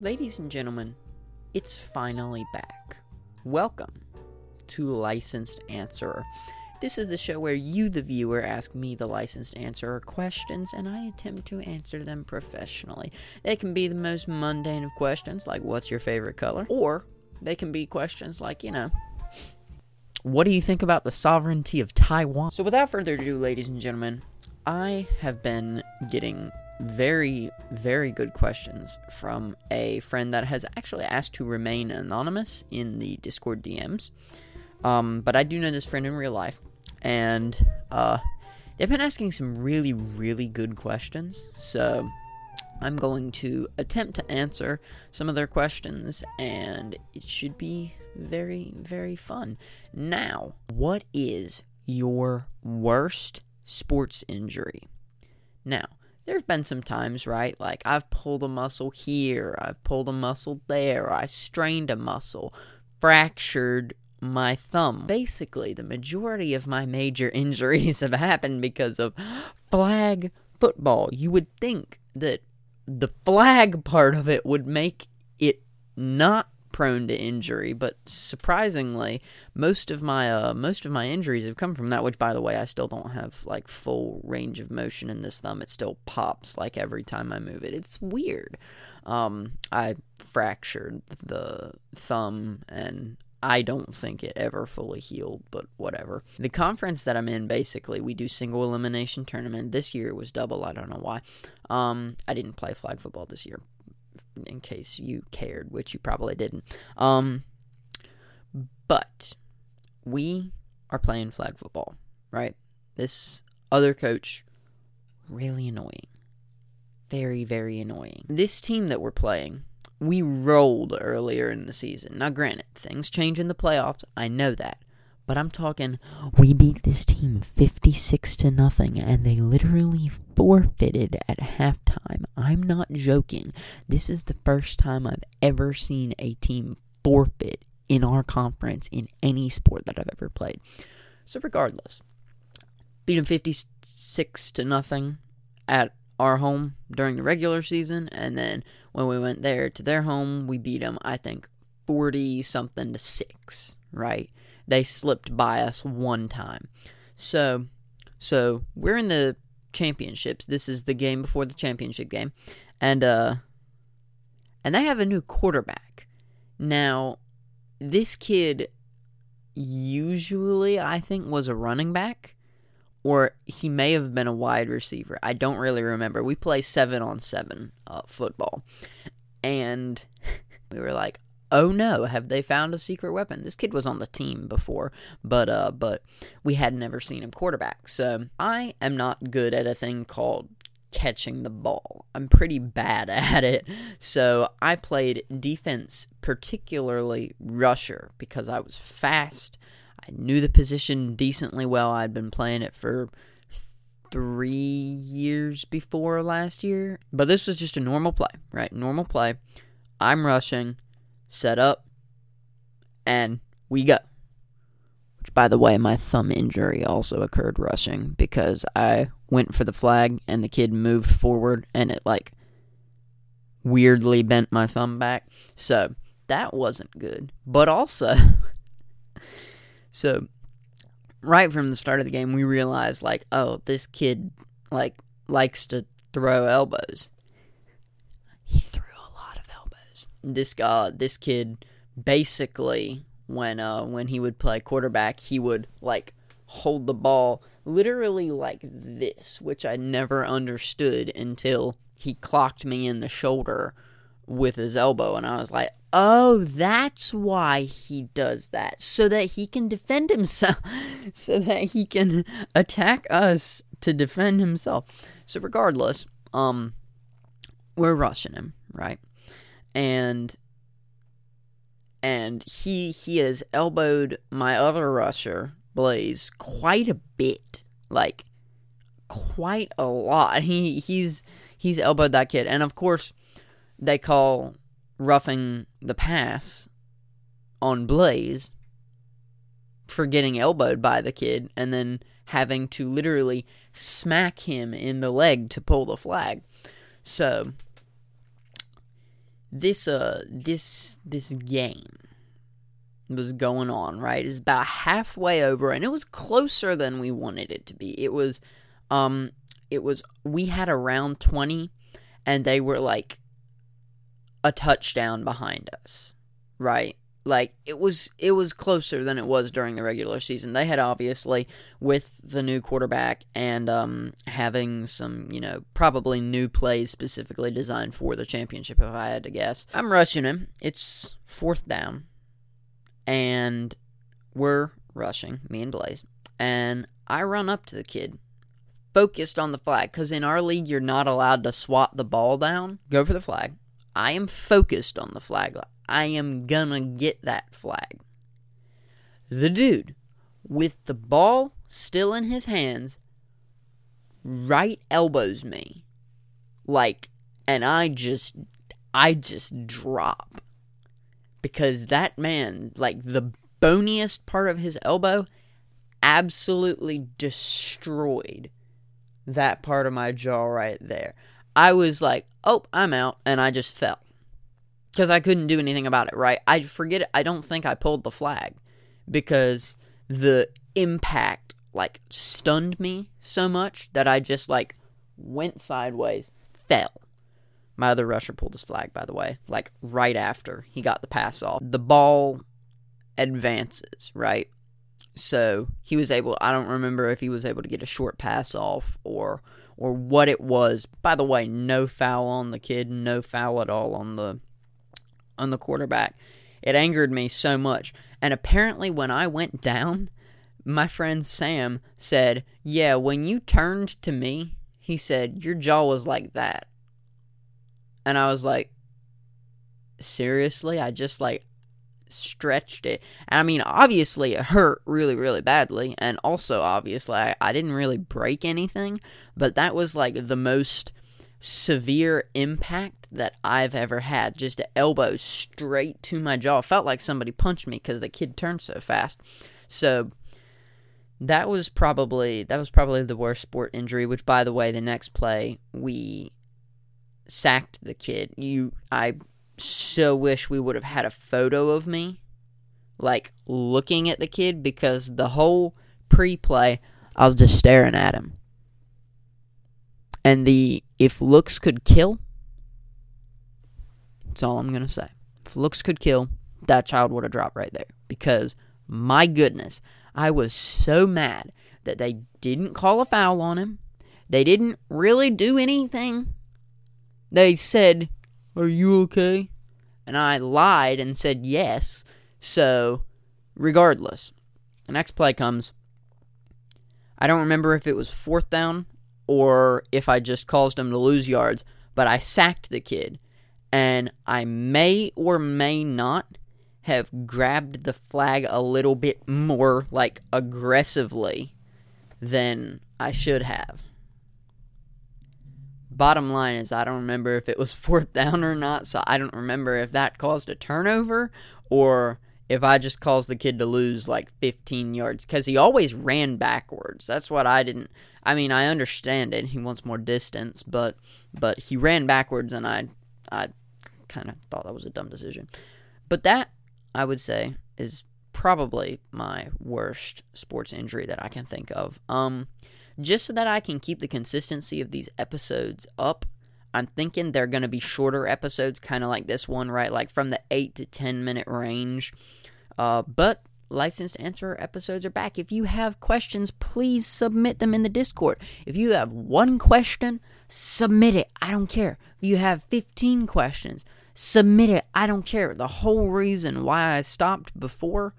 Ladies and gentlemen, it's finally back. Welcome to Licensed Answerer. This is the show where you, the viewer, ask me, the licensed answerer, questions, and I attempt to answer them professionally. They can be the most mundane of questions, like what's your favorite color? Or they can be questions like, you know, what do you think about the sovereignty of Taiwan? So, without further ado, ladies and gentlemen, I have been getting very, very good questions from a friend that has actually asked to remain anonymous in the Discord DMs. Um, but I do know this friend in real life, and uh, they've been asking some really, really good questions. So I'm going to attempt to answer some of their questions, and it should be very, very fun. Now, what is your worst sports injury? Now, there have been some times, right? Like I've pulled a muscle here, I've pulled a muscle there, I strained a muscle, fractured my thumb. Basically, the majority of my major injuries have happened because of flag football. You would think that the flag part of it would make it not prone to injury, but surprisingly, most of my uh, most of my injuries have come from that. Which, by the way, I still don't have like full range of motion in this thumb. It still pops like every time I move it. It's weird. Um, I fractured the thumb and I don't think it ever fully healed, but whatever. The conference that I'm in, basically, we do single elimination tournament. This year was double. I don't know why. Um, I didn't play flag football this year, in case you cared, which you probably didn't. Um, but we are playing flag football, right? This other coach, really annoying. Very, very annoying. This team that we're playing, we rolled earlier in the season. Now, granted, things change in the playoffs. I know that. But I'm talking, we beat this team 56 to nothing, and they literally forfeited at halftime. I'm not joking. This is the first time I've ever seen a team forfeit in our conference in any sport that I've ever played. So, regardless, beat them 56 to nothing at our home during the regular season, and then when we went there to their home, we beat them, I think, 40 something to 6, right? they slipped by us one time. So, so we're in the championships. This is the game before the championship game, and uh, and they have a new quarterback. Now, this kid usually I think was a running back, or he may have been a wide receiver. I don't really remember. We play seven on seven uh, football, and we were like, oh no, have they found a secret weapon? This kid was on the team before, but uh, but we had never seen him quarterback. So I am not good at a thing called catching the ball. I'm pretty bad at it. So I played defense, particularly rusher, because I was fast. I knew the position decently well. I'd been playing it for three years before last year. But this was just a normal play, right? Normal play. I'm rushing set up, and we go. Which, by the way, my thumb injury also occurred rushing because I went for the flag and the kid moved forward and it, like, weirdly bent my thumb back. So, that wasn't good. But also, so, right from the start of the game, we realized, like, oh, this kid, like, likes to throw elbows. He threw this guy, this kid, basically when uh when he would play quarterback, he would like hold the ball literally like this, which I never understood until he clocked me in the shoulder with his elbow and I was like, "Oh, that's why he does that. So that he can defend himself, so that he can attack us to defend himself." So regardless, um we're rushing him, right? And and he he has elbowed my other rusher Blaze quite a bit, like quite a lot. He he's he's elbowed that kid, and of course they call roughing the pass on Blaze for getting elbowed by the kid, and then having to literally smack him in the leg to pull the flag. So this uh this this game was going on, right? It's about halfway over and it was closer than we wanted it to be. It was um it was we had around 20 and they were like a touchdown behind us, right? Like it was it was closer than it was during the regular season. They had obviously with the new quarterback and um, having some, you know, probably new plays specifically designed for the championship if I had to guess. I'm rushing him. It's fourth down and we're rushing, me and Blaze. And I run up to the kid focused on the flag because in our league you're not allowed to swat the ball down. Go for the flag. I am focused on the flag. I am gonna get that flag. The dude, with the ball still in his hands, right elbows me. Like, and I just, I just drop. Because that man, like, the boniest part of his elbow absolutely destroyed that part of my jaw right there. I was like, oh, I'm out. And I just fell because I couldn't do anything about it, right? I forget. I don't think I pulled the flag because the impact like stunned me so much that I just like went sideways, fell. My other rusher pulled his flag, by the way, like right after he got the pass off. The ball advances, right? So he was able, I don't remember if he was able to get a short pass off or or what it was. By the way, no foul on the kid, no foul at all on the on the quarterback. It angered me so much. And apparently, when I went down, my friend Sam said, Yeah, when you turned to me, he said, Your jaw was like that. And I was like, Seriously? I just like stretched it. And I mean, obviously, it hurt really, really badly. And also, obviously, I, I didn't really break anything. But that was like the most severe impact that I've ever had. Just elbow straight to my jaw. Felt like somebody punched me because the kid turned so fast. So that was probably that was probably the worst sport injury. Which, by the way, the next play we sacked the kid. You, I so wish we would have had a photo of me, like looking at the kid, because the whole pre-play I was just staring at him. And the if looks could kill, that's all I'm gonna say. If looks could kill, that child would have dropped right there. Because my goodness, I was so mad that they didn't call a foul on him. They didn't really do anything. They said, Are you okay? And I lied and said yes. So, regardless, the next play comes. I don't remember if it was fourth down or if I just caused him to lose yards, but I sacked the kid. And I may or may not have grabbed the flag a little bit more, like aggressively, than I should have. Bottom line is, I don't remember if it was fourth down or not, so I don't remember if that caused a turnover or if I just caused the kid to lose like 15 yards because he always ran backwards. That's what I didn't. I mean, I understand it. He wants more distance, but but he ran backwards, and I I kind of thought that was a dumb decision. But that I would say is probably my worst sports injury that I can think of. Um, just so that I can keep the consistency of these episodes up. I'm thinking they're going to be shorter episodes, kind of like this one, right? Like from the 8 to 10 minute range. Uh, but licensed answer episodes are back. If you have questions, please submit them in the Discord. If you have one question, submit it. I don't care. If you have 15 questions, submit it. I don't care. The whole reason why I stopped before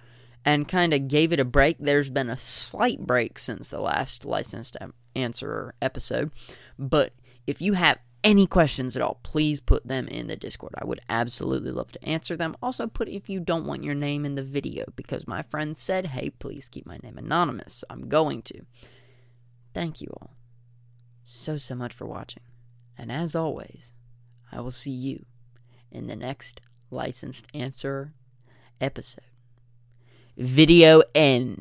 and kind of gave it a break, there's been a slight break since the last licensed answer episode. But if you have any questions at all, please put them in the Discord. I would absolutely love to answer them. Also, put if you don't want your name in the video because my friend said, hey, please keep my name anonymous. I'm going to. Thank you all so, so much for watching. And as always, I will see you in the next licensed answer episode. Video end.